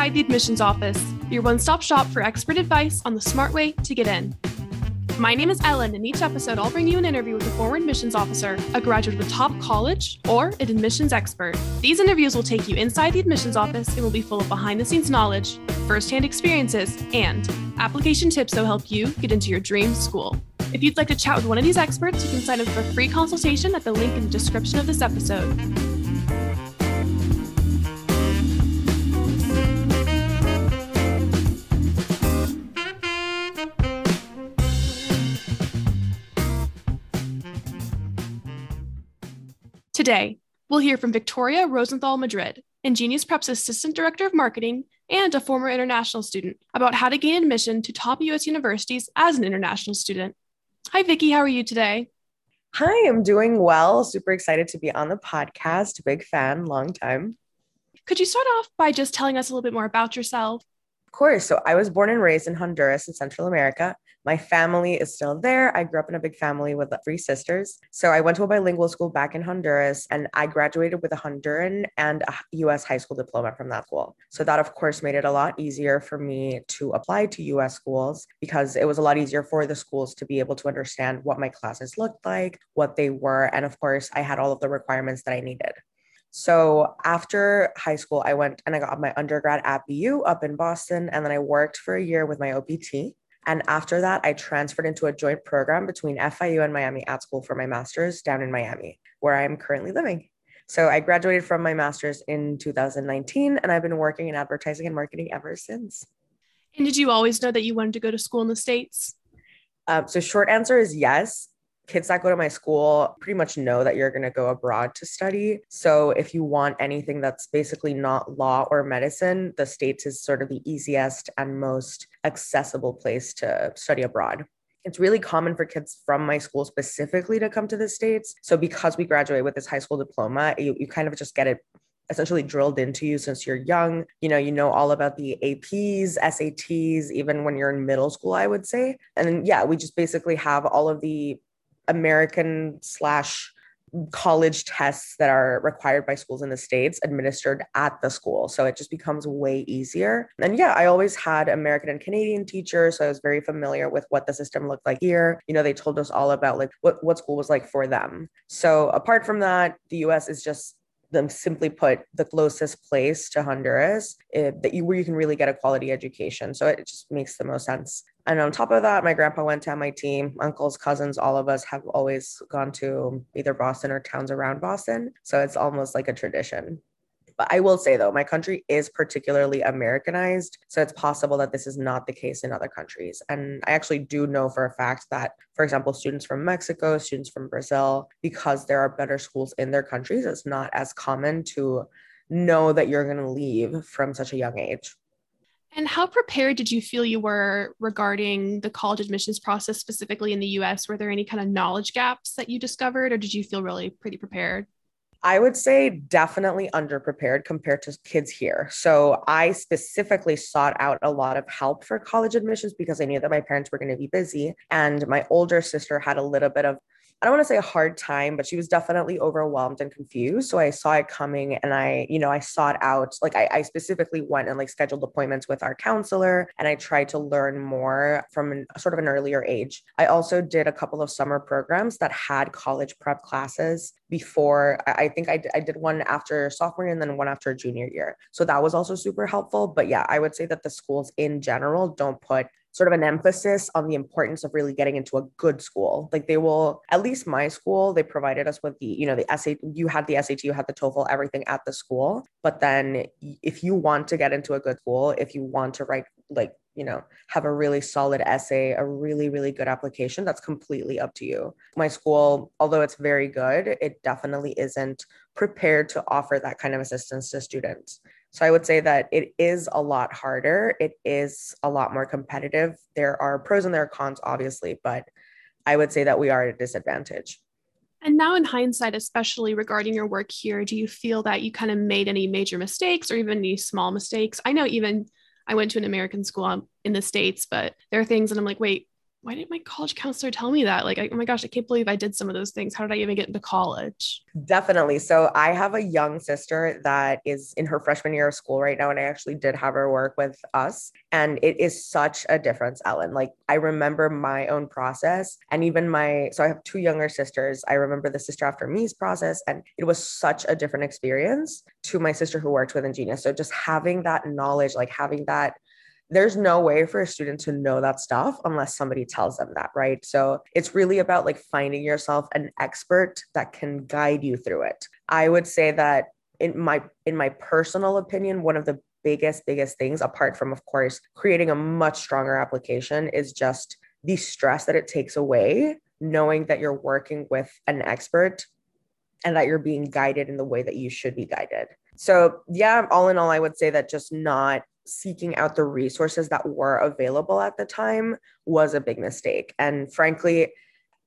Inside the Admissions Office, your one stop shop for expert advice on the smart way to get in. My name is Ellen, and each episode I'll bring you an interview with a former admissions officer, a graduate of a top college, or an admissions expert. These interviews will take you inside the admissions office and will be full of behind the scenes knowledge, firsthand experiences, and application tips that will help you get into your dream school. If you'd like to chat with one of these experts, you can sign up for a free consultation at the link in the description of this episode. Today, we'll hear from Victoria Rosenthal Madrid, InGenius Prep's Assistant Director of Marketing and a former international student, about how to gain admission to top US universities as an international student. Hi, Vicki. How are you today? Hi, I'm doing well. Super excited to be on the podcast. Big fan, long time. Could you start off by just telling us a little bit more about yourself? Of course. So I was born and raised in Honduras in Central America. My family is still there. I grew up in a big family with three sisters. So I went to a bilingual school back in Honduras and I graduated with a Honduran and a US high school diploma from that school. So that, of course, made it a lot easier for me to apply to US schools because it was a lot easier for the schools to be able to understand what my classes looked like, what they were. And of course, I had all of the requirements that I needed. So after high school, I went and I got my undergrad at BU up in Boston. And then I worked for a year with my OPT. And after that, I transferred into a joint program between FIU and Miami Ad School for my master's down in Miami, where I am currently living. So I graduated from my master's in 2019, and I've been working in advertising and marketing ever since. And did you always know that you wanted to go to school in the States? Um, so, short answer is yes kids that go to my school pretty much know that you're going to go abroad to study. So if you want anything that's basically not law or medicine, the States is sort of the easiest and most accessible place to study abroad. It's really common for kids from my school specifically to come to the States. So because we graduate with this high school diploma, you, you kind of just get it essentially drilled into you since you're young. You know, you know all about the APs, SATs, even when you're in middle school, I would say. And yeah, we just basically have all of the American slash college tests that are required by schools in the states administered at the school. So it just becomes way easier. And yeah i always had american and canadian teachers so i was very familiar with what the system looked like here. You know they told us all about like what, what school was like for them. So apart from that the us is just them simply put the closest place to honduras eh, that you where you can really get a quality education. So it just makes the most sense and on top of that, my grandpa went to MIT. Uncles, cousins, all of us have always gone to either Boston or towns around Boston. So it's almost like a tradition. But I will say though, my country is particularly Americanized. So it's possible that this is not the case in other countries. And I actually do know for a fact that, for example, students from Mexico, students from Brazil, because there are better schools in their countries, it's not as common to know that you're going to leave from such a young age. And how prepared did you feel you were regarding the college admissions process specifically in the US? Were there any kind of knowledge gaps that you discovered, or did you feel really pretty prepared? I would say definitely underprepared compared to kids here. So I specifically sought out a lot of help for college admissions because I knew that my parents were going to be busy. And my older sister had a little bit of I don't want to say a hard time, but she was definitely overwhelmed and confused. So I saw it coming and I, you know, I sought out, like, I, I specifically went and like scheduled appointments with our counselor and I tried to learn more from an, sort of an earlier age. I also did a couple of summer programs that had college prep classes before. I, I think I, I did one after sophomore year and then one after junior year. So that was also super helpful. But yeah, I would say that the schools in general don't put sort of an emphasis on the importance of really getting into a good school. Like they will, at least my school, they provided us with the, you know, the SAT, you had the SAT, you had the TOEFL, everything at the school. But then if you want to get into a good school, if you want to write like, you know, have a really solid essay, a really, really good application, that's completely up to you. My school, although it's very good, it definitely isn't prepared to offer that kind of assistance to students. So I would say that it is a lot harder. It is a lot more competitive. There are pros and there are cons, obviously, but I would say that we are at a disadvantage. And now, in hindsight, especially regarding your work here, do you feel that you kind of made any major mistakes or even any small mistakes? I know even I went to an American school um, in the States, but there are things and I'm like, wait, why didn't my college counselor tell me that? Like, I, oh my gosh, I can't believe I did some of those things. How did I even get into college? Definitely. So I have a young sister that is in her freshman year of school right now. And I actually did have her work with us. And it is such a difference, Ellen. Like, I remember my own process and even my, so I have two younger sisters. I remember the sister after me's process. And it was such a different experience to my sister who worked with InGenius. So just having that knowledge, like having that there's no way for a student to know that stuff unless somebody tells them that, right? So it's really about like finding yourself an expert that can guide you through it. I would say that in my in my personal opinion, one of the biggest biggest things apart from of course creating a much stronger application is just the stress that it takes away knowing that you're working with an expert and that you're being guided in the way that you should be guided. So, yeah, all in all, I would say that just not seeking out the resources that were available at the time was a big mistake. And frankly,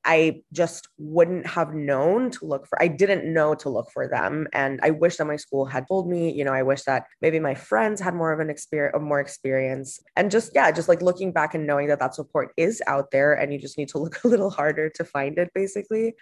I just wouldn't have known to look for, I didn't know to look for them. And I wish that my school had told me, you know, I wish that maybe my friends had more of an experience, more experience. And just, yeah, just like looking back and knowing that that support is out there and you just need to look a little harder to find it, basically.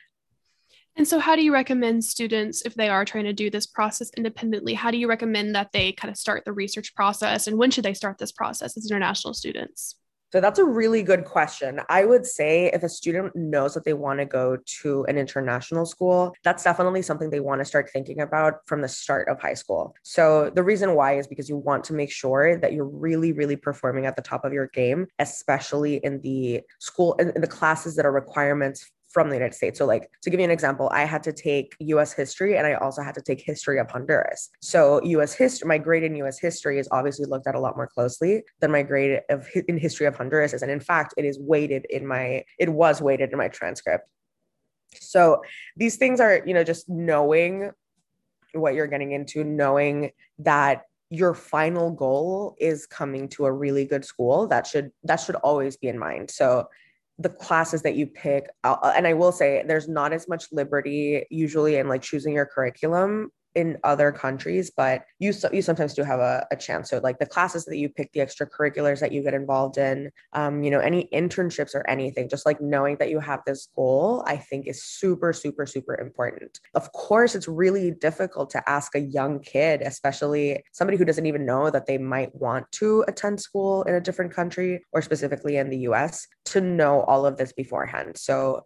And so, how do you recommend students, if they are trying to do this process independently, how do you recommend that they kind of start the research process? And when should they start this process as international students? So that's a really good question. I would say if a student knows that they want to go to an international school, that's definitely something they want to start thinking about from the start of high school. So the reason why is because you want to make sure that you're really, really performing at the top of your game, especially in the school, in, the classes that are requirements from the United States. So, like to give you an example, I had to take US history and I also had to take history of Honduras. So, US history, my grade in US history is obviously looked at a lot more closely than my grade of in history of Honduras is. And in fact, it is weighted in my, it was weighted in my transcript. So, these things are, you know, just knowing what you're getting into, knowing that your final goal is coming to a really good school that should that should always be in mind so the classes that you pick uh, and i will say there's not as much liberty usually in like choosing your curriculum in other countries, but you you sometimes do have a, a, chance. So like the classes that you pick, the extracurriculars that you get involved in, um, you know, any internships or anything, just like knowing that you have this goal, I think is super, super, super important. Of course, it's really difficult to ask a young kid, especially somebody who doesn't even know that they might want to attend school in a different country or specifically in the US, to know all of this beforehand. So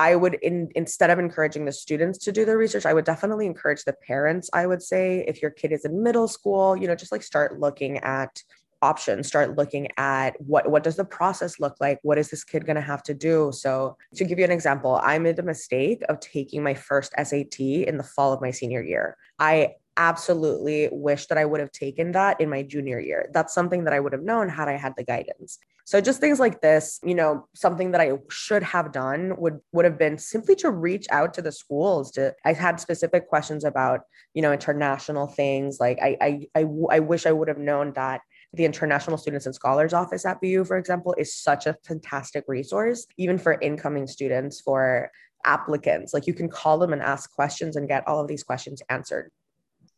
I would in, instead of encouraging the students to do the research, I would definitely encourage the parents. I would say if your kid is in middle school, you know, just like start looking at options start looking at what what does the process look like what is this kid going to have to do so to give you an example i made the mistake of taking my first sat in the fall of my senior year i absolutely wish that I would have taken that in my junior year. That's something that I would have known had I had the guidance. So just things like this, you know, something that I should have done would would have been simply to reach out to the schools to I had specific questions about, you know, international things. Like I I I, I wish I would have known that the International Students and Scholars Office at BU, for example, is such a fantastic resource, even for incoming students, for applicants. Like you can call them and ask questions and get all of these questions answered.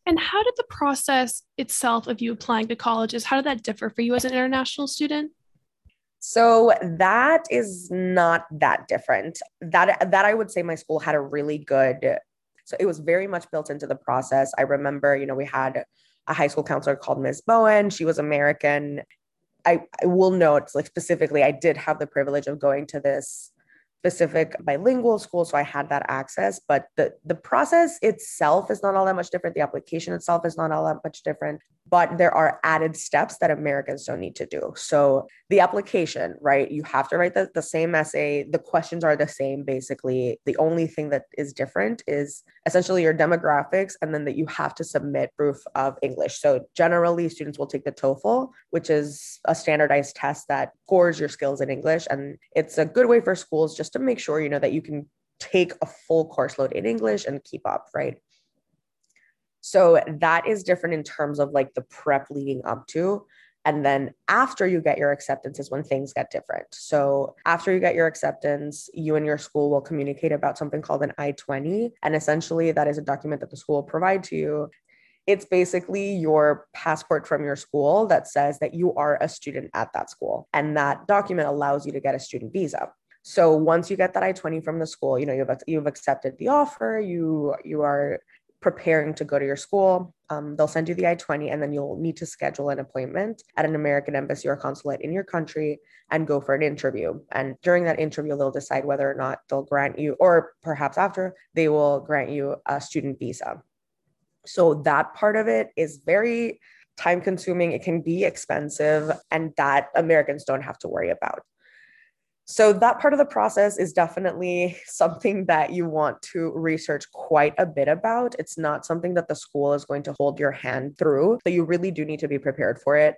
And how did the process itself of you applying to colleges, how did that differ for you as an international student? So that is not that different. That that I would say my school had a really good so it was very much built into the process. I remember, you know, we had a high school counselor called Ms. Bowen. She was American. I, I will note like specifically, I did have the privilege of going to this specific bilingual school so i had that access but the the process itself is not all that much different the application itself is not all that much different but there are added steps that Americans don't need to do. So the application, right? You have to write the, the same essay. The questions are the same, basically. The only thing that is different is essentially your demographics, and then that you have to submit proof of English. So generally, students will take the TOEFL, which is a standardized test that scores your skills in English. And it's a good way for schools just to make sure, you know, that you can take a full course load in English and keep up, right? So that is different in terms of like the prep leading up to. And then after you get your acceptance is when things get different. So after you get your acceptance, you and your school will communicate about something called an I 20. And essentially, that is a document that the school will provide to you It's basically your passport from your school that says that you are a student at that school. And that document allows you to get a student visa. So once you get that I-20 from the school, you know, you've, you've accepted the offer, you, you are preparing to go to your school. Um, they'll send you the I 20, and then you'll need to schedule an appointment at an American embassy or consulate in your country and go for an interview. And during that interview, they'll decide whether or not they'll grant you, or perhaps after, they will grant you a student visa. So that part of it is very time consuming. It can be expensive, and that Americans don't have to worry about. So, that part of the process is definitely something that you want to research quite a bit about. It's not something that the school is going to hold your hand through. So, you really do need to be prepared for it.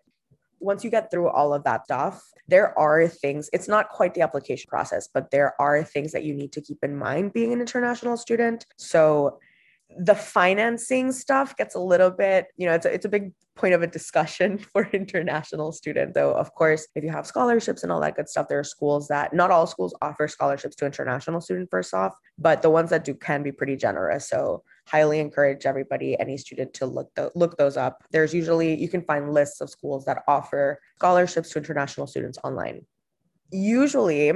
Once you get through all of that stuff, there are things, it's not quite the application process, but there are things that you need to keep in mind being an international student. So, the financing stuff gets a little bit, you know, it's a, it's a big point of a discussion for international students. Though, of course, if you have scholarships and all that good stuff, there are schools that not all schools offer scholarships to international students, first off, but the ones that do can be pretty generous. So, highly encourage everybody, any student, to look the, look those up. There's usually you can find lists of schools that offer scholarships to international students online. Usually,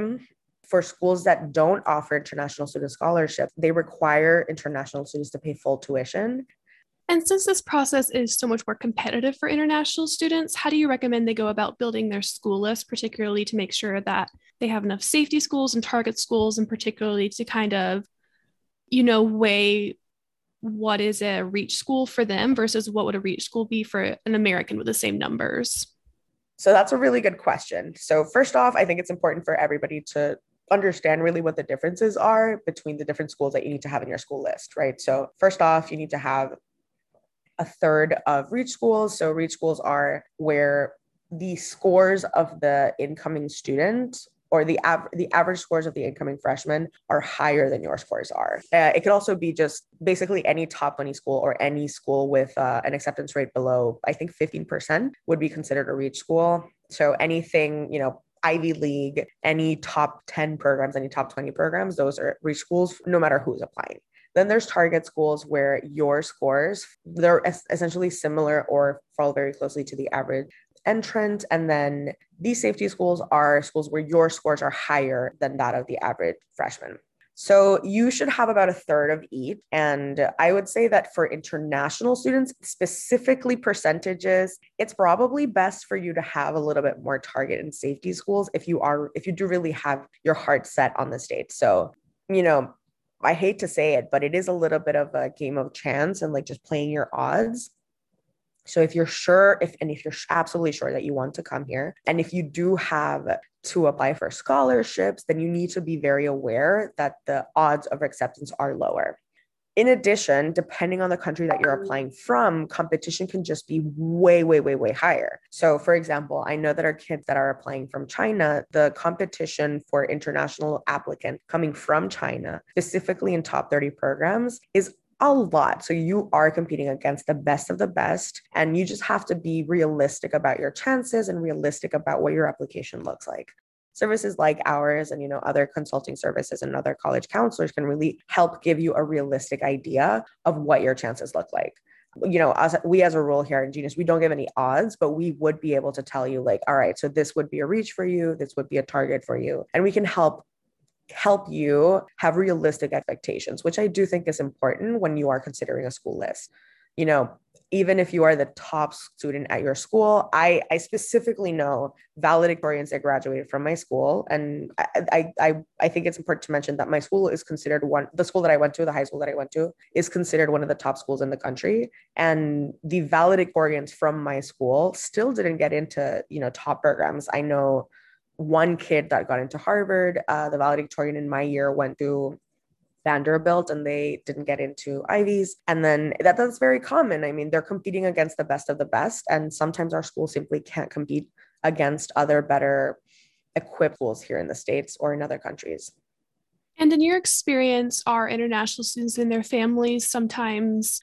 for schools that don't offer international student scholarship, they require international students to pay full tuition. And since this process is so much more competitive for international students, how do you recommend they go about building their school list, particularly to make sure that they have enough safety schools and target schools, and particularly to kind of, you know, weigh what is a reach school for them versus what would a reach school be for an American with the same numbers? So that's a really good question. So, first off, I think it's important for everybody to understand really what the differences are between the different schools that you need to have in your school list, right? So, first off, you need to have a third of reach schools. So, reach schools are where the scores of the incoming student or the, av- the average scores of the incoming freshmen are higher than your scores are. Uh, it could also be just basically any top 20 school or any school with uh, an acceptance rate below, I think 15% would be considered a reach school. So anything, you know, Ivy League, any top 10 programs, any top 20 programs, those are reach schools, no matter who's applying. Then there's target schools where your scores, they're essentially similar or fall very closely to the average entrant. And then these safety schools are schools where your scores are higher than that of the average freshman. So you should have about a third of each. And I would say that for international students, specifically percentages, it's probably best for you to have a little bit more target and safety schools if you are, if you do really have your heart set on the state. So, you know, I hate to say it, but it is a little bit of a game of chance and like just playing your odds. So if you're sure, if and if you're absolutely sure that you want to come here, and if you do have to apply for scholarships, then you need to be very aware that the odds of acceptance are lower. In addition, depending on the country that you're applying from, competition can just be way, way, way, way higher. So, for example, I know that our kids that are applying from China, the competition for international applicants coming from China, specifically in top 30 programs, is a lot. So you are competing against the best of the best, and you just have to be realistic about your chances and realistic about what your application looks like. Services like ours and you know other consulting services and other college counselors can really help give you a realistic idea of what your chances look like you know, as we as a rule here InGenius, we don't give any odds, but we would be able to tell you, like, all right, so this would be a reach for you, this would be a target for you. And we can help help you have realistic expectations, which I do think is important when you are considering a school list. You know, even if you are the top student at your school, I, I specifically know valedictorians that graduated from my school. And I, I, I think it's important to mention that my school is considered one, the school that I went to, the high school that I went to, is considered one of the top schools in the country. And the valedictorians from my school still didn't get into, you know, top programs. I know one kid that got into Harvard. Uh, the valedictorian in my year went to Vanderbilt and they didn't get into Ivies. And then that, that's very common. I mean, they're competing against the best of the best. And sometimes our schools simply can't compete against other better equipped schools here in the States or in other countries. And in your experience, are international students and their families sometimes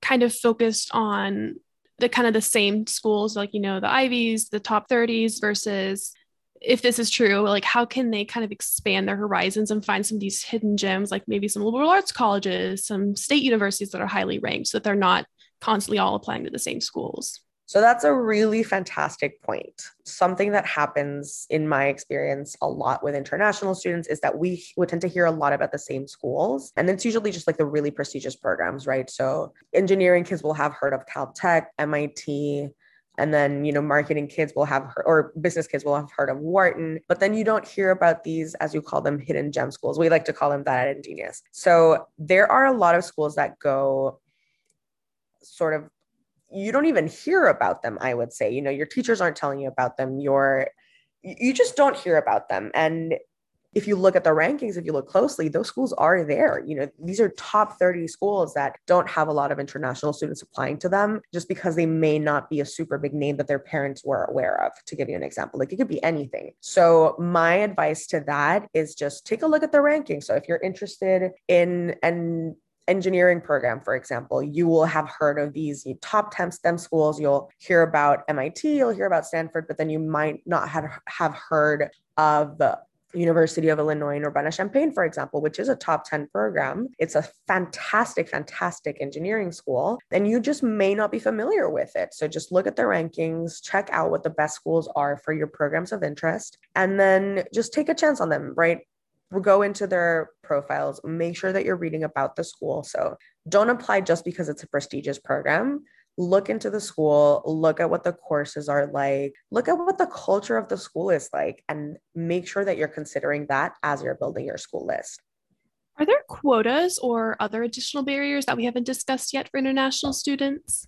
kind of focused on the kind of the same schools, like, you know, the Ivies, the top 30s versus if this is true, like how can they kind of expand their horizons and find some of these hidden gems, like maybe some liberal arts colleges, some state universities that are highly ranked, so that they're not constantly all applying to the same schools? So that's a really fantastic point. Something that happens in my experience a lot with international students is that we would tend to hear a lot about the same schools. And it's usually just like the really prestigious programs, right? So engineering kids will have heard of Caltech, MIT, and then you know marketing kids will have heard, or business kids will have heard of wharton but then you don't hear about these as you call them hidden gem schools. We like to call them that at InGenius so there are a lot of schools that go sort of you don't even hear about them i would say. You know your teachers aren't telling you about them. Your you just don't hear about them. And if you look at the rankings, if you look closely, those schools are there. You know, these are top 30 schools that don't have a lot of international students applying to them just because they may not be a super big name that their parents were aware of, to give you an example. Like it could be anything. So, my advice to that is just take a look at the rankings. So, if you're interested in an engineering program, for example, you will have heard of these top 10 STEM schools. You'll hear about MIT, you'll hear about Stanford, but then you might not have, have heard of University of Illinois in Urbana-Champaign, for example, which is a top 10 program. It's a fantastic, fantastic engineering school, and you just may not be familiar with it. So just look at the rankings, check out what the best schools are for your programs of interest, and then just take a chance on them, right? Go into their profiles, make sure that you're reading about the school. So don't apply just because it's a prestigious program look into the school, look at what the courses are like, look at what the culture of the school is like, and make sure that you're considering that as you're building your school list. Are there quotas or other additional barriers that we haven't discussed yet for international students?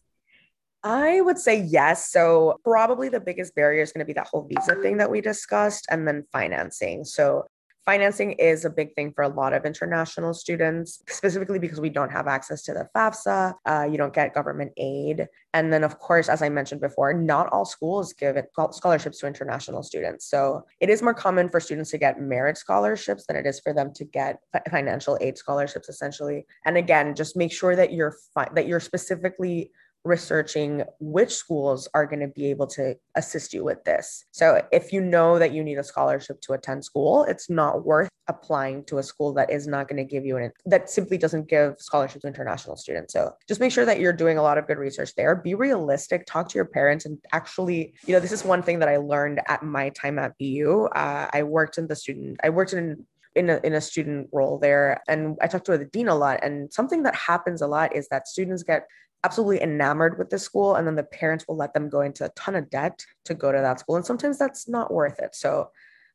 I would say yes. So, probably the biggest barrier is going to be that whole visa thing that we discussed, and then financing. So, Financing is a big thing for a lot of international students, specifically because we don't have access to the FAFSA. Uh, you don't get government aid. And then, of course, as I mentioned before, not all schools give scholarships to international students. So it is more common for students to get merit scholarships than it is for them to get financial aid scholarships, essentially. And again, just make sure that you're fi- that you're specifically researching which schools are going to be able to assist you with this. So if you know that you need a scholarship to attend school, it's not worth applying to a school that is not going to give you an that simply doesn't give scholarships to international students. So just make sure that you're doing a lot of good research there. Be realistic, talk to your parents and actually, you know, this is one thing that I learned at my time at BU. Uh, I worked in the student I worked in in a, in a student role there. And i talked to the dean a lot and something that happens a lot is that students get absolutely enamored with the school and then the parents will let them go into a ton of debt to go to that school and sometimes that's not worth it. So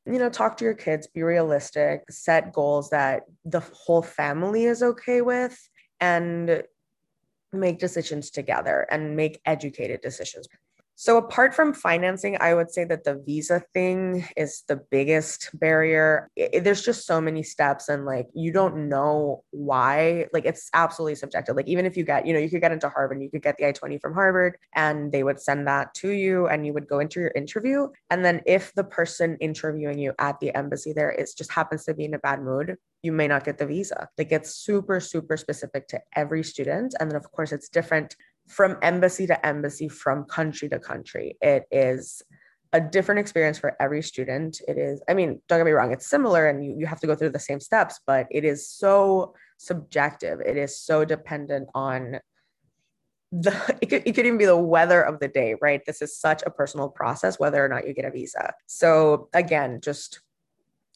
you know talk to your kids be realistic set goals that the whole family is okay with and make decisions together and make educated decisions so, apart from financing, I would say that the visa thing is the biggest barrier. It, there's just so many steps, and like you don't know why. Like, it's absolutely subjective. Like, even if you get, you know, you could get into Harvard, you could get the I 20 from Harvard, and they would send that to you, and you would go into your interview. And then, if the person interviewing you at the embassy there is just happens to be in a bad mood, you may not get the visa. Like, it's super, super specific to every student. And then, of course, it's different from embassy to embassy, from country to country. It is a different experience for every student. It is, I mean, don't get me wrong, it's similar and you, you have to go through the same steps, but it is so subjective. It is so dependent on the it could, it could even be the weather of the day, right? This is such a personal process, whether or not you get a visa. So again, just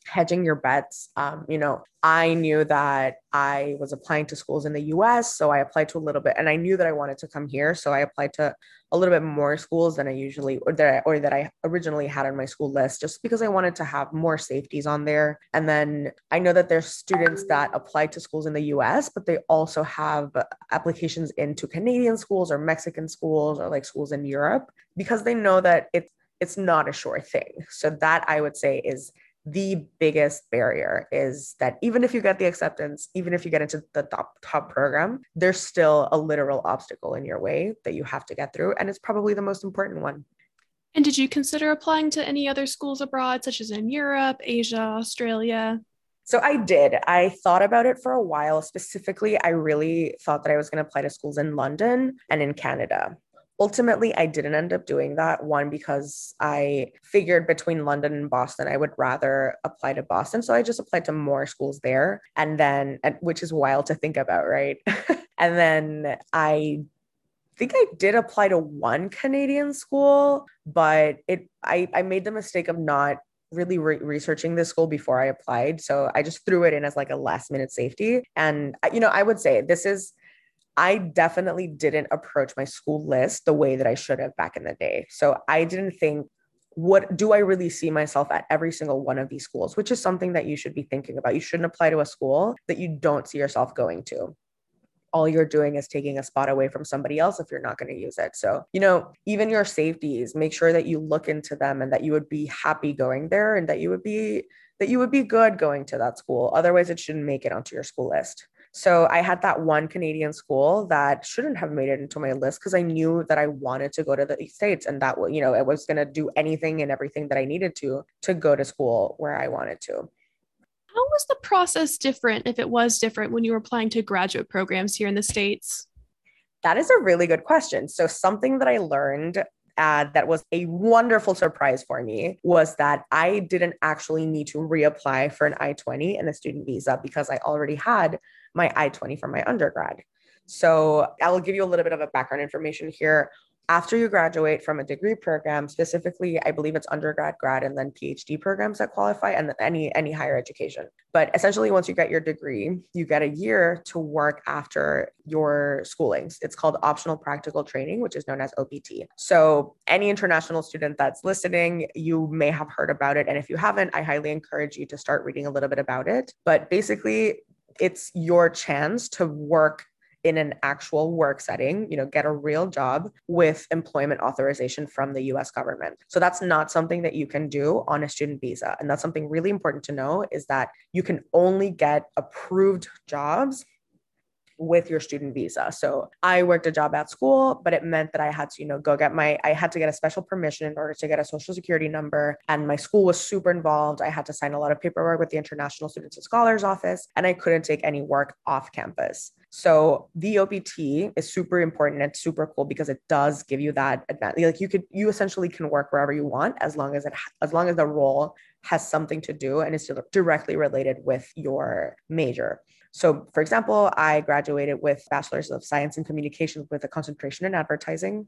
hedging your bets. Um, you know, I knew that I was applying to schools in the US. So I applied to a little bit and I knew that I wanted to come here. So I applied to a little bit more schools than I usually or that I, or that I originally had on my school list just because I wanted to have more safeties on there. And then I know that there's students that apply to schools in the US, but they also have applications into Canadian schools or Mexican schools or like schools in Europe because they know that it's it's not a sure thing. So that I would say is the biggest barrier is that even if you get the acceptance, even if you get into the top top program, there's still a literal obstacle in your way that you have to get through and it's probably the most important one. And did you consider applying to any other schools abroad such as in Europe, Asia, Australia? So I did. I thought about it for a while. Specifically, I really thought that I was going to apply to schools in London and in Canada ultimately i didn't end up doing that one because i figured between london and boston i would rather apply to boston so i just applied to more schools there and then which is wild to think about right and then i think I did apply to one Canadian school, but it I, I made the mistake of not really re- researching this school before I applied. So I just threw it in as like a last minute safety. And, you know, I would say this is, I definitely didn't approach my school list the way that I should have back in the day. So I didn't think, what do I really see myself at every single one of these schools, which is something that you should be thinking about. You shouldn't apply to a school that you don't see yourself going to all you're doing is taking a spot away from somebody else if you're not going to use it. So, you know, even your safeties, make sure that you look into them and that you would be happy going there and that you would be that you would be good going to that school. Otherwise, it shouldn't make it onto your school list. So I had that one Canadian school that shouldn't have made it into my list because I knew that I wanted to go to the States and that, you know, I was going to do anything and everything that I needed to to go to school where I wanted to. How was the process different if it was different when you were applying to graduate programs here in the States? That is a really good question. So, something that I learned uh, that was a wonderful surprise for me was that I didn't actually need to reapply for an I 20 and a student visa because I already had my I 20 from my undergrad. So, I will give you a little bit of a background information here. After you graduate from a degree program specifically i believe it's undergrad grad and then phd programs that qualify and any any higher education. But essentially once you get your degree you get a year to work after your schoolings. It's called optional practical training which is known as opt so any international student that's listening you may have heard about it. And if you haven't i highly encourage you to start reading a little bit about it. But basically it's your chance to work in an actual work setting, you know, get a real job with employment authorization from the US government. So that's not something that you can do on a student visa. And that's something really important to know is that you can only get approved jobs with your student visa. So I worked a job at school, but it meant that I had to, you know, go get my, I had to get a special permission in order to get a social security number. And my school was super involved. I had to sign a lot of paperwork with the International Students and Scholars Office, and I couldn't take any work off campus. So the OPT is super important. It's super cool because it does give you that advantage. Like you could, you essentially can work wherever you want as long as it, as long as the role has something to do and is directly related with your major. So, for example, I graduated with Bachelor's of Science in Communication with a concentration in advertising.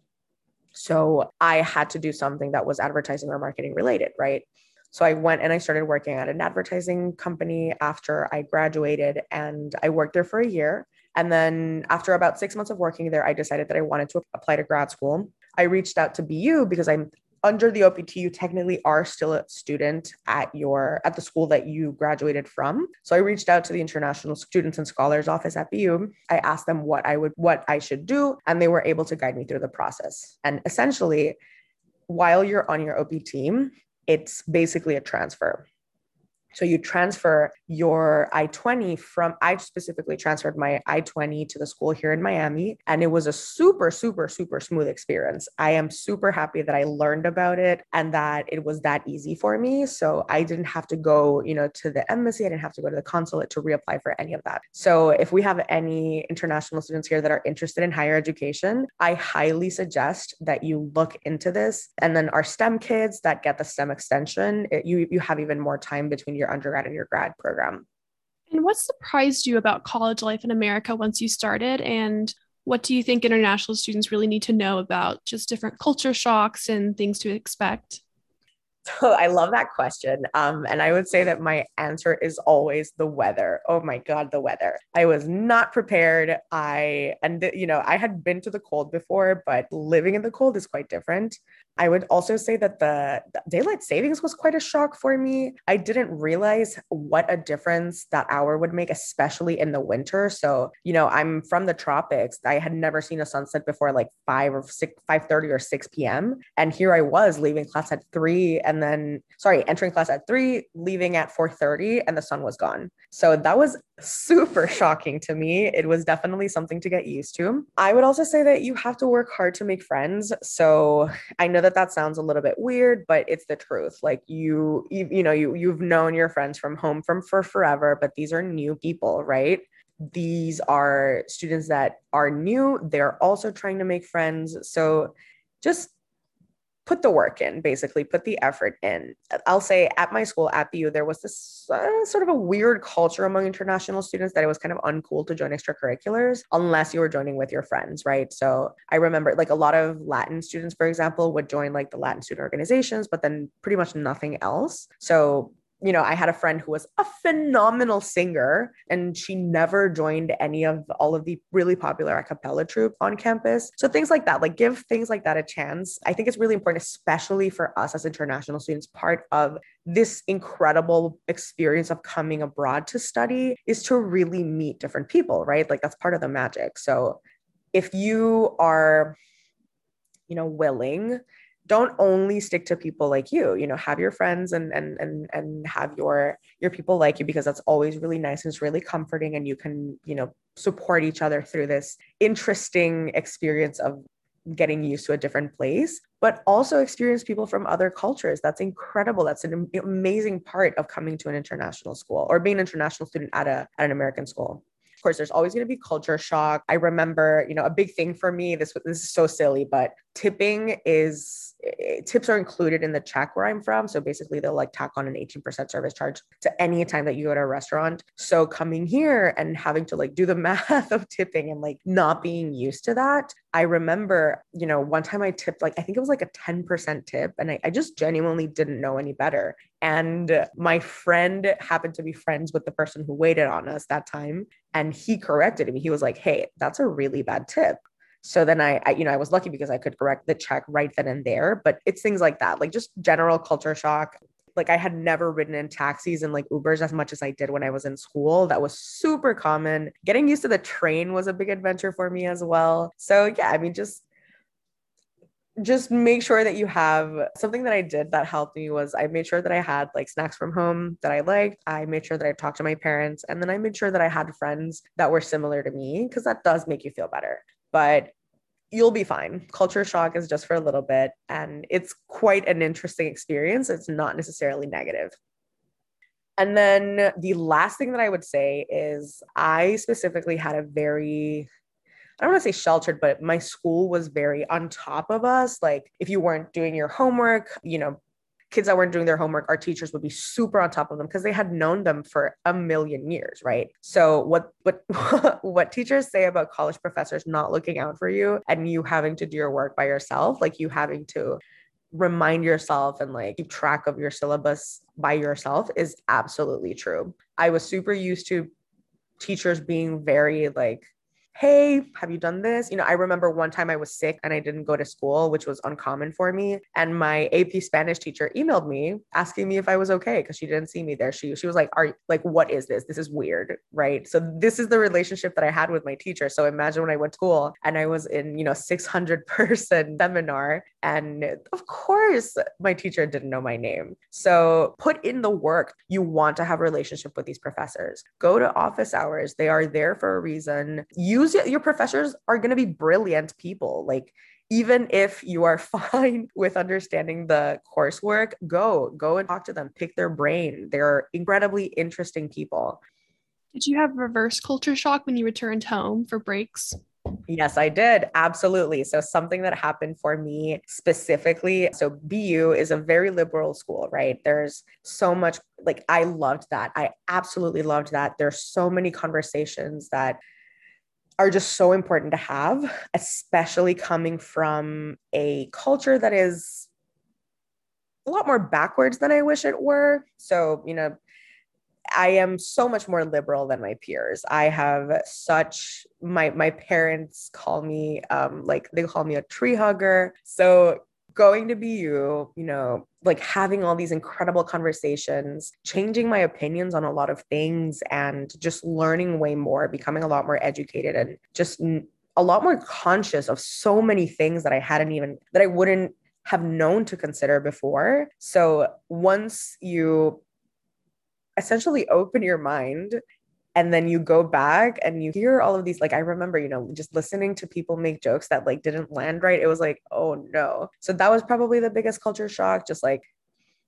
So I had to do something that was advertising or marketing related, right? So I went and I started working at an advertising company after I graduated and I worked there for a year. And then after about six months of working there, I decided that I wanted to apply to grad school. I reached out to BU because I'm under the OPT, you technically are still a student at your at the school that you graduated from. So I reached out to the International Students and Scholars Office at BU. I asked them what I would what I should do, and they were able to guide me through the process. And essentially, while you're on your OPT, it's basically a transfer. So you transfer your I 20 from, I specifically transferred my I 20 to the school here in Miami. And it was a super, super, super smooth experience. I am super happy that I learned about it and that it was that easy for me. So I didn't have to go, you know, to the embassy. I didn't have to go to the consulate to reapply for any of that. So if we have any international students here that are interested in higher education, I highly suggest that you look into this. And then our STEM kids that get the STEM extension, it, you, you have even more time between your your undergrad and your grad program. And what surprised you about college life in America once you started? And what do you think international students really need to know about just different culture shocks and things to expect? So I love that question. Um, and I would say that my answer is always the weather. Oh my God, the weather. I was not prepared. I, and, you know, I had been to the cold before, but living in the cold is quite different. I would also say that the, the, daylight savings was quite a shock for me. I didn't realize what a difference that hour would make, especially in the winter. So, you know, I'm from the tropics. I had never seen a sunset before like 5 or 6 5 30 or 6 p.m. And here I was leaving class at 3 and then sorry, entering class at 3, leaving at 4:30 and the sun was gone. So that was super shocking to me. It was definitely something to get used to. I would also say that you have to work hard to make friends. So I know that that sounds a little bit weird, but it's the truth. Like you, you, you know, you you've known your friends from home from for forever, but these are new people, right? These are students that are new. They're also trying to make friends. So just put the work in, basically, put the effort in. I'll say at my school, at BU, there was this uh, sort of a weird culture among international students that it was kind of uncool to join extracurriculars unless you were joining with your friends, right? So I remember like a lot of Latin students, for example, would join like the Latin student organizations, but then pretty much nothing else. So you know, I had a friend who was a phenomenal singer and she never joined any of all of the really popular a cappella troupe on campus. So things like that, like give things like that a chance. I think it's really important, especially for us as international students, part of this incredible experience of coming abroad to study is to really meet different people, right? Like that's part of the magic. So if you are, you know, willing don't only stick to people like you you know have your friends and and and and have your your people like you because that's always really nice and it's really comforting and you can you know support each other through this interesting experience of getting used to a different place but also experience people from other cultures. That's incredible. That's an amazing part of coming to an international school or being an international student at a at an american school. Of course there's always going to be culture shock. I remember you know a big thing for me this this is so silly but tipping is Eh, tips are included in the check where I'm from. So basically, they'll like tack on an 18% service charge to any time that you go to a restaurant. So coming here and having to like do the math of tipping and like not being used to that. I remember, you know, one time I tipped like, I think it was like a 10% tip, and I, I just genuinely didn't know any better. And my friend happened to be friends with the person who waited on us that time. And he corrected me. He was like, Hey, that's a really bad tip. So then I, I, you know, I was lucky because I could correct the check right then and there. But it's things like that, like just general culture shock. Like I had never ridden in taxis and like Ubers as much as I did when I was in school. That was super common. Getting used to the train was a big adventure for me as well. So yeah, I mean, just just make sure that you have something that I did that helped me was I made sure that I had like snacks from home that I liked. I made sure that I talked to my parents and then I made sure that I had friends that were similar to me because that does make you feel better but you'll be fine. Culture shock is just for a little bit, and it's quite an interesting experience. It's not necessarily negative. And then the last thing that I would say is I specifically had a very I don't want to say sheltered, but my school was very on top of us. Like if you weren't doing your homework, you know, kids that weren't doing their homework, our teachers would be super on top of them because they had known them for a million years, right? So what what what teachers say about college professors not looking out for you and you having to do your work by yourself, like you having to remind yourself and like keep track of your syllabus by yourself is absolutely true. I was super used to teachers being very like hey, have you done this? You know, I remember one time I was sick and I didn't go to school, which was uncommon for me. And my AP Spanish teacher emailed me asking me if I was okay because she didn't see me there. She she was like, Are like, what is this? This is weird, right? So this is the relationship that I had with my teacher. So imagine when I went to school and I was in, you know, 600 person seminar. And of course, my teacher didn't know my name. So put in the work. You want to have a relationship with these professors. Go to office hours. They are there for a reason. Use. Your professors are going to be brilliant people. Like, even if you are fine with understanding the coursework, go, go and talk to them, pick their brain. They're incredibly interesting people. Did you have reverse culture shock when you returned home for breaks? Yes, I did. Absolutely. So, something that happened for me specifically. So, BU is a very liberal school, right? There's so much, like, I loved that. I absolutely loved that. There's so many conversations that are just so important to have, especially coming from a culture that is a lot more backwards than I wish it were. So, you know, I am so much more liberal than my peers. I have such my my parents call me um like they call me a tree hugger. So going to BU, you know, like having all these incredible conversations, changing my opinions on a lot of things, and just learning way more, becoming a lot more educated, and just a lot more conscious of so many things that I hadn't even, that I wouldn't have known to consider before. So once you essentially open your mind and then you go back and you hear all of these like i remember you know just listening to people make jokes that like didn't land right. It was like oh no. So that was probably the biggest culture shock just like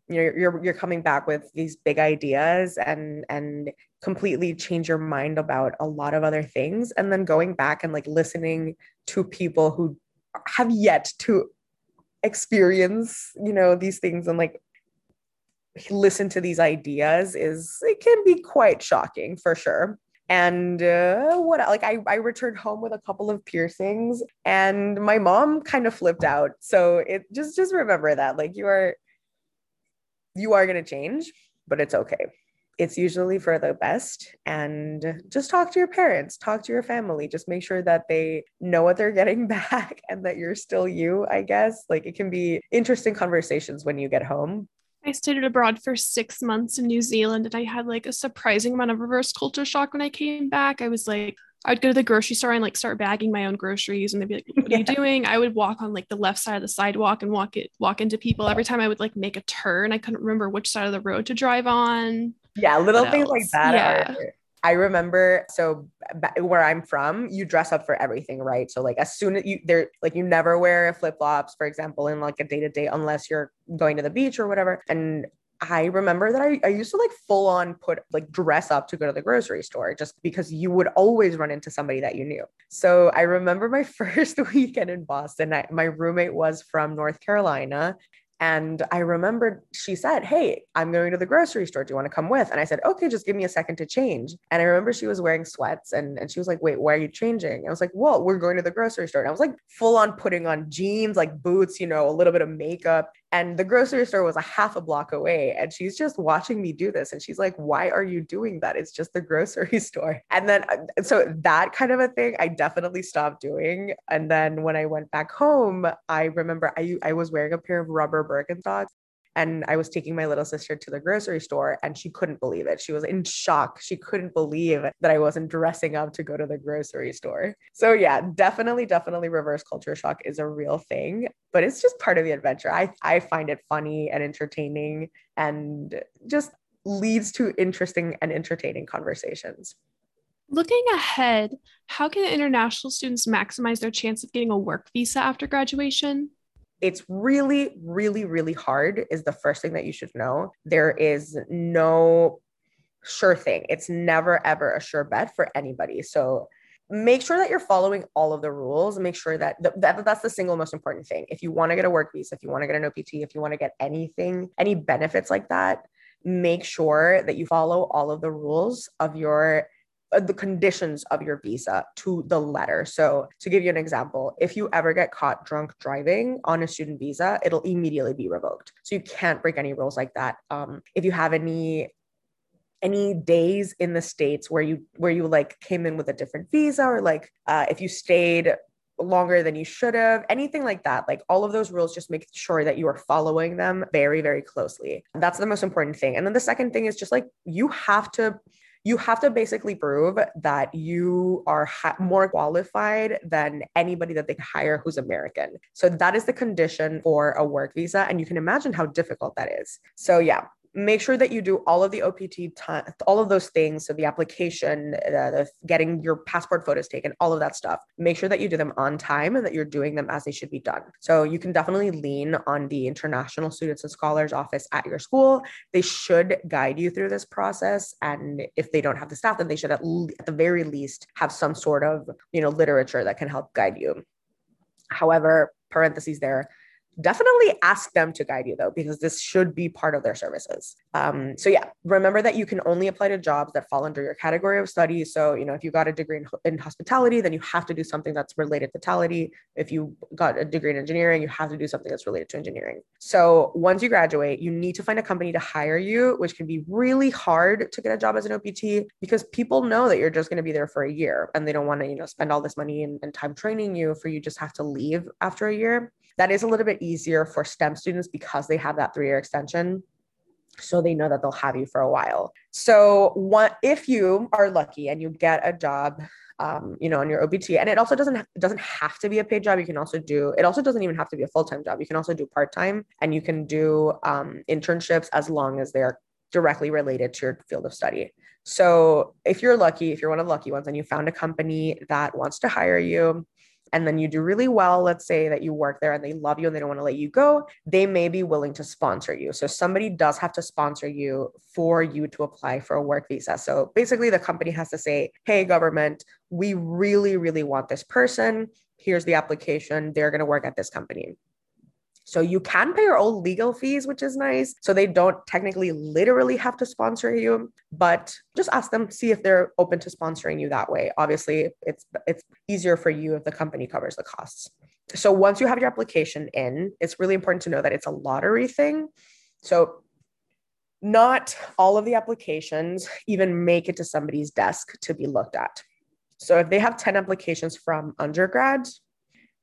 you know you're you're coming back with these big ideas and and completely change your mind about a lot of other things. And then going back and like listening to people who have yet to experience, you know, these things and like listen to these ideas is it can be quite shocking for sure. And uh, what like I, I returned home with a couple of piercings and my mom kind of flipped out. So it just just remember that like you are you are going to change, but it's okay it's usually for the best and just talk to your parents talk to your family just make sure that they know what they're getting back and that you're still you i guess like it can be interesting conversations when you get home I studied abroad for six months in New Zealand and I had like a surprising amount of reverse culture shock when I came back. I was like, I would go to the grocery store and like start bagging my own groceries and they'd be like, what are you doing? I would walk on like the left side of the sidewalk and walk it walk into people. Every time I would like make a turn, I couldn't remember which side of the road to drive on. Yeah, little what things else? like that yeah. are I remember so where I'm from, you dress up for everything, right? So like as soon as you there like you never wear flip flops, for example, in like a day to day unless you're going to the beach or whatever. And I remember that I, I used to like full on put like dress up to go to the grocery store just because you would always run into somebody that you knew. So I remember my first weekend in Boston. I, my roommate was from North Carolina and I remembered she said, Hey, I'm going to the grocery store. Do you want to come with? And I said, Okay, just give me a second to change. And I remember she was wearing sweats and, and she was like, Wait, why are you changing? I was like, Well, we're going to the grocery store. And I was like, full on putting on jeans, like boots, you know, a little bit of makeup. And the grocery store was a half a block away. And she's just watching me do this. And she's like, Why are you doing that? It's just the grocery store. And then, uh, so that kind of a thing, I definitely stopped doing. And then when I went back home, I remember I, I was wearing a pair of rubber Birkenstocks and I was taking my little sister to the grocery store and she couldn't believe it. She was in shock. She couldn't believe that I wasn't dressing up to go to the grocery store. So, yeah, definitely, definitely reverse culture shock is a real thing, but it's just part of the adventure. I, I find it funny and entertaining and just leads to interesting and entertaining conversations. Looking ahead, how can international students maximize their chance of getting a work visa after graduation? It's really, really, really hard, is the first thing that you should know. There is no sure thing. It's never, ever a sure bet for anybody. So make sure that you're following all of the rules. Make sure that, th- that that's the single most important thing. If you want to get a work visa, if you want to get an OPT, if you want to get anything, any benefits like that, make sure that you follow all of the rules of your the conditions of your visa to the letter. So, to give you an example, if you ever get caught drunk driving on a student visa, it'll immediately be revoked. So, you can't break any rules like that. Um, if you have any any days in the states where you where you like came in with a different visa or like uh, if you stayed longer than you should have, anything like that. Like all of those rules, just make sure that you are following them very, very closely. That's the most important thing. And then the second thing is just like you have to you have to basically prove that you are ha- more qualified than anybody that they can hire who's American. So that is the condition for a work visa. And you can imagine how difficult that is. So, yeah, make sure that you do all of the OPT, t- all of those things. So the application, the getting your passport photos taken, all of that stuff. Make sure that you do them on time and that you're doing them as they should be done. So you can definitely lean on the International Students and Scholars Office at your school. They should guide you through this process. And if they don't have the staff, then they should at, le- at the very least have some sort of, you know, literature that can help guide you. However, parentheses there, definitely ask them to guide you though because this should be part of their services. Um, so yeah remember that you can only apply to jobs that fall under your category of study. So you know if you got a degree in, in hospitality then you have to do something that's related to hospitality if you got a degree in engineering you have to do something that's related to engineering. So once you graduate you need to find a company to hire you which can be really hard to get a job as an opt because people know that you're just going to be there for a year and they don't want to you know spend all this money and, and time training you for you just have to leave after a year that is a little bit easier for STEM students because they have that three year extension. So they know that they'll have you for a while. So what if you are lucky and you get a job um, you know, on your OPT, And it also doesn't doesn't have to be a paid job. You can also do it. Also doesn't even have to be a full time job. You can also do part time, and you can do um, internships as long as they are directly related to your field of study. So if you're lucky, if you're one of the lucky ones, and you found a company that wants to hire you, and then you do really well, let's say that you work there and they love you and they don't want to let you go, they may be willing to sponsor you. So somebody does have to sponsor you for you to apply for a work visa. So basically, the company has to say, hey, government, we really, really want this person. Here's the application. They're going to work at this company. So you can pay your own legal fees, which is nice. So they don't technically literally have to sponsor you, but just ask them, see if they're open to sponsoring you that way. Obviously, it's it's easier for you if the company covers the costs. So once you have your application in, it's really important to know that it's a lottery thing. So not all of the applications even make it to somebody's desk to be looked at. So if they have 10 applications from undergrads,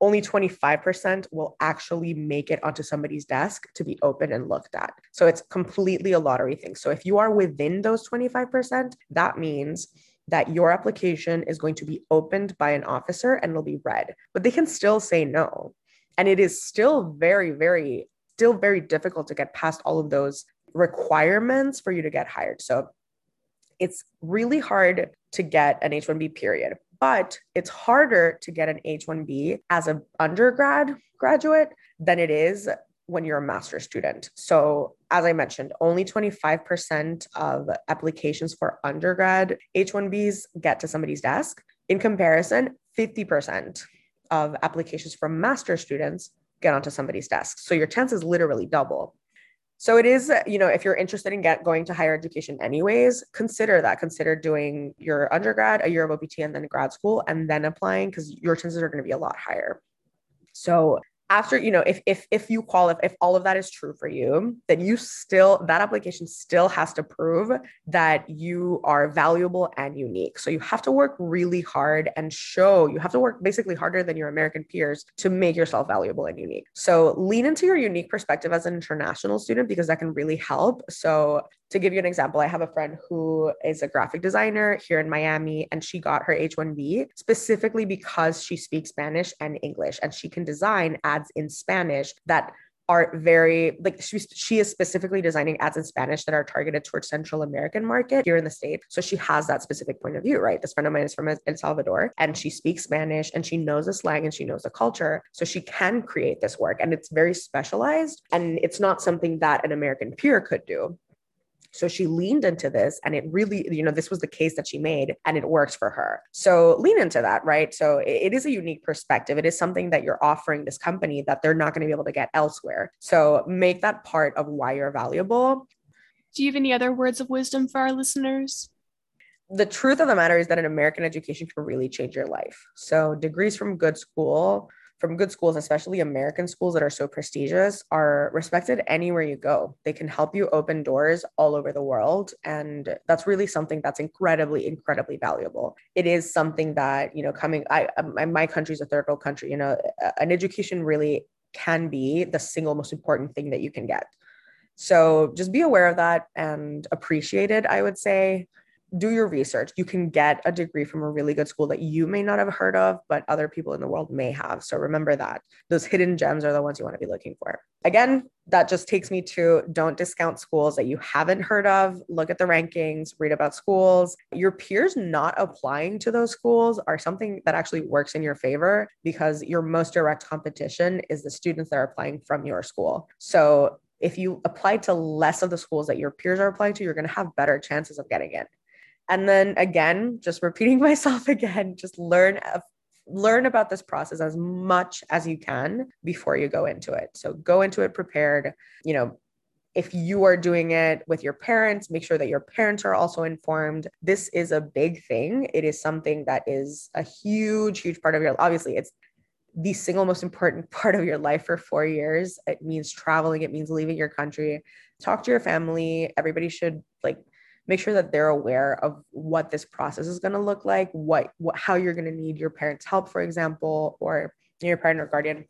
only 25% will actually make it onto somebody's desk to be open and looked at. So it's completely a lottery thing. So if you are within those 25%, that means that your application is going to be opened by an officer and it'll be read, but they can still say no. And it is still very, very, still very difficult to get past all of those requirements for you to get hired. So it's really hard to get an H 1B period, but it's harder to get an H 1B as an undergrad graduate than it is when you're a master's student. So, as I mentioned, only 25% of applications for undergrad H 1Bs get to somebody's desk. In comparison, 50% of applications from master's students get onto somebody's desk. So, your chances is literally double. So it is, you know, if you're interested in get going to higher education anyways, consider that. Consider doing your undergrad, a year of OPT, and then grad school, and then applying because your chances are going to be a lot higher. So after you know if if if you qualify if all of that is true for you then you still that application still has to prove that you are valuable and unique. So you have to work really hard and show you have to work basically harder than your american peers to make yourself valuable and unique. So lean into your unique perspective as an international student because that can really help. So to give you an example, I have a friend who is a graphic designer here in Miami, and she got her H 1B specifically because she speaks Spanish and English, and she can design ads in Spanish that are very like she, she is specifically designing ads in Spanish that are targeted towards Central American market here in the state. So she has that specific point of view, right? This friend of mine is from El Salvador and she speaks Spanish and she knows the slang and she knows the culture. So she can create this work and it's very specialized and it's not something that an American peer could do. So she leaned into this and it really, you know, this was the case that she made and it works for her. So lean into that, right? So it is a unique perspective. It is something that you're offering this company that they're not going to be able to get elsewhere. So make that part of why you're valuable. Do you have any other words of wisdom for our listeners? the truth of the matter is that an American education can really change your life. So, degrees from good school from good schools, especially American schools that are so prestigious, are respected anywhere you go. They can help you open doors all over the world. And that's really something that's incredibly, incredibly valuable. It is something that, you know, coming, I, um, my country is a third world country, you know, an education really can be the single most important thing that you can get. So just be aware of that and appreciate it, I would say do your research. You can get a degree from a really good school that you may not have heard of, but other people in the world may have. So remember that. Those hidden gems are the ones you want to be looking for. Again, that just takes me to don't discount schools that you haven't heard of. Look at the rankings, read about schools. Your peers not applying to those schools are something that actually works in your favor because your most direct competition is the students that are applying from your school. So if you apply to less of the schools that your peers are applying to, you're going to have better chances of getting in. And then again, just repeating myself again, just learn uh, learn about this process as much as you can before you go into it. So go into it prepared, you know, if you are doing it with your parents, make sure that your parents are also informed. This is a big thing. It is something that is a huge, huge part of your obviously it's the single most important part of your life for four years. It means traveling, it means leaving your country. Talk to your family. Everybody should like make sure that they're aware of what this process is going to look like, what, what how you're going to need your parents' help, for example, or your parent or guardian.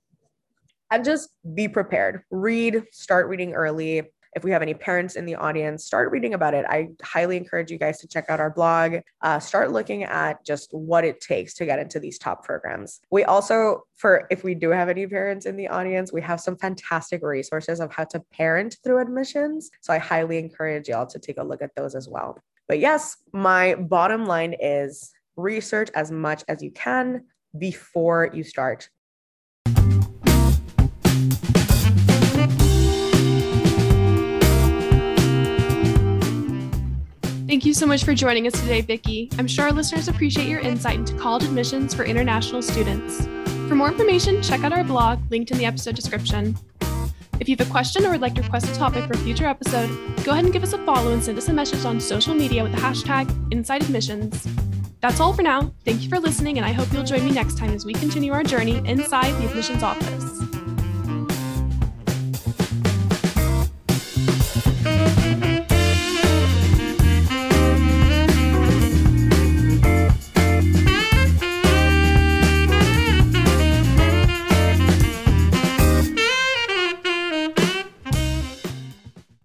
And just be prepared. Read, start reading early if we have any parents in the audience, start reading about it. I highly encourage you guys to check out our blog, uh, start looking at just what it takes to get into these top programs. We also, for if we do have any parents in the audience, we have some fantastic resources of how to parent through admissions. So I highly encourage y'all to take a look at those as well. But yes, my bottom line is research as much as you can before you start Thank you so much for joining us today, Vicki. I'm sure our listeners appreciate your insight into college admissions for international students. For more information, check out our blog linked in the episode description. If you have a question or would like to request a topic for a future episode, go ahead and give us a follow and send us a message on social media with the hashtag Inside Admissions. That's all for now. Thank you for listening, and I hope you'll join me next time as we continue our journey inside the admissions office.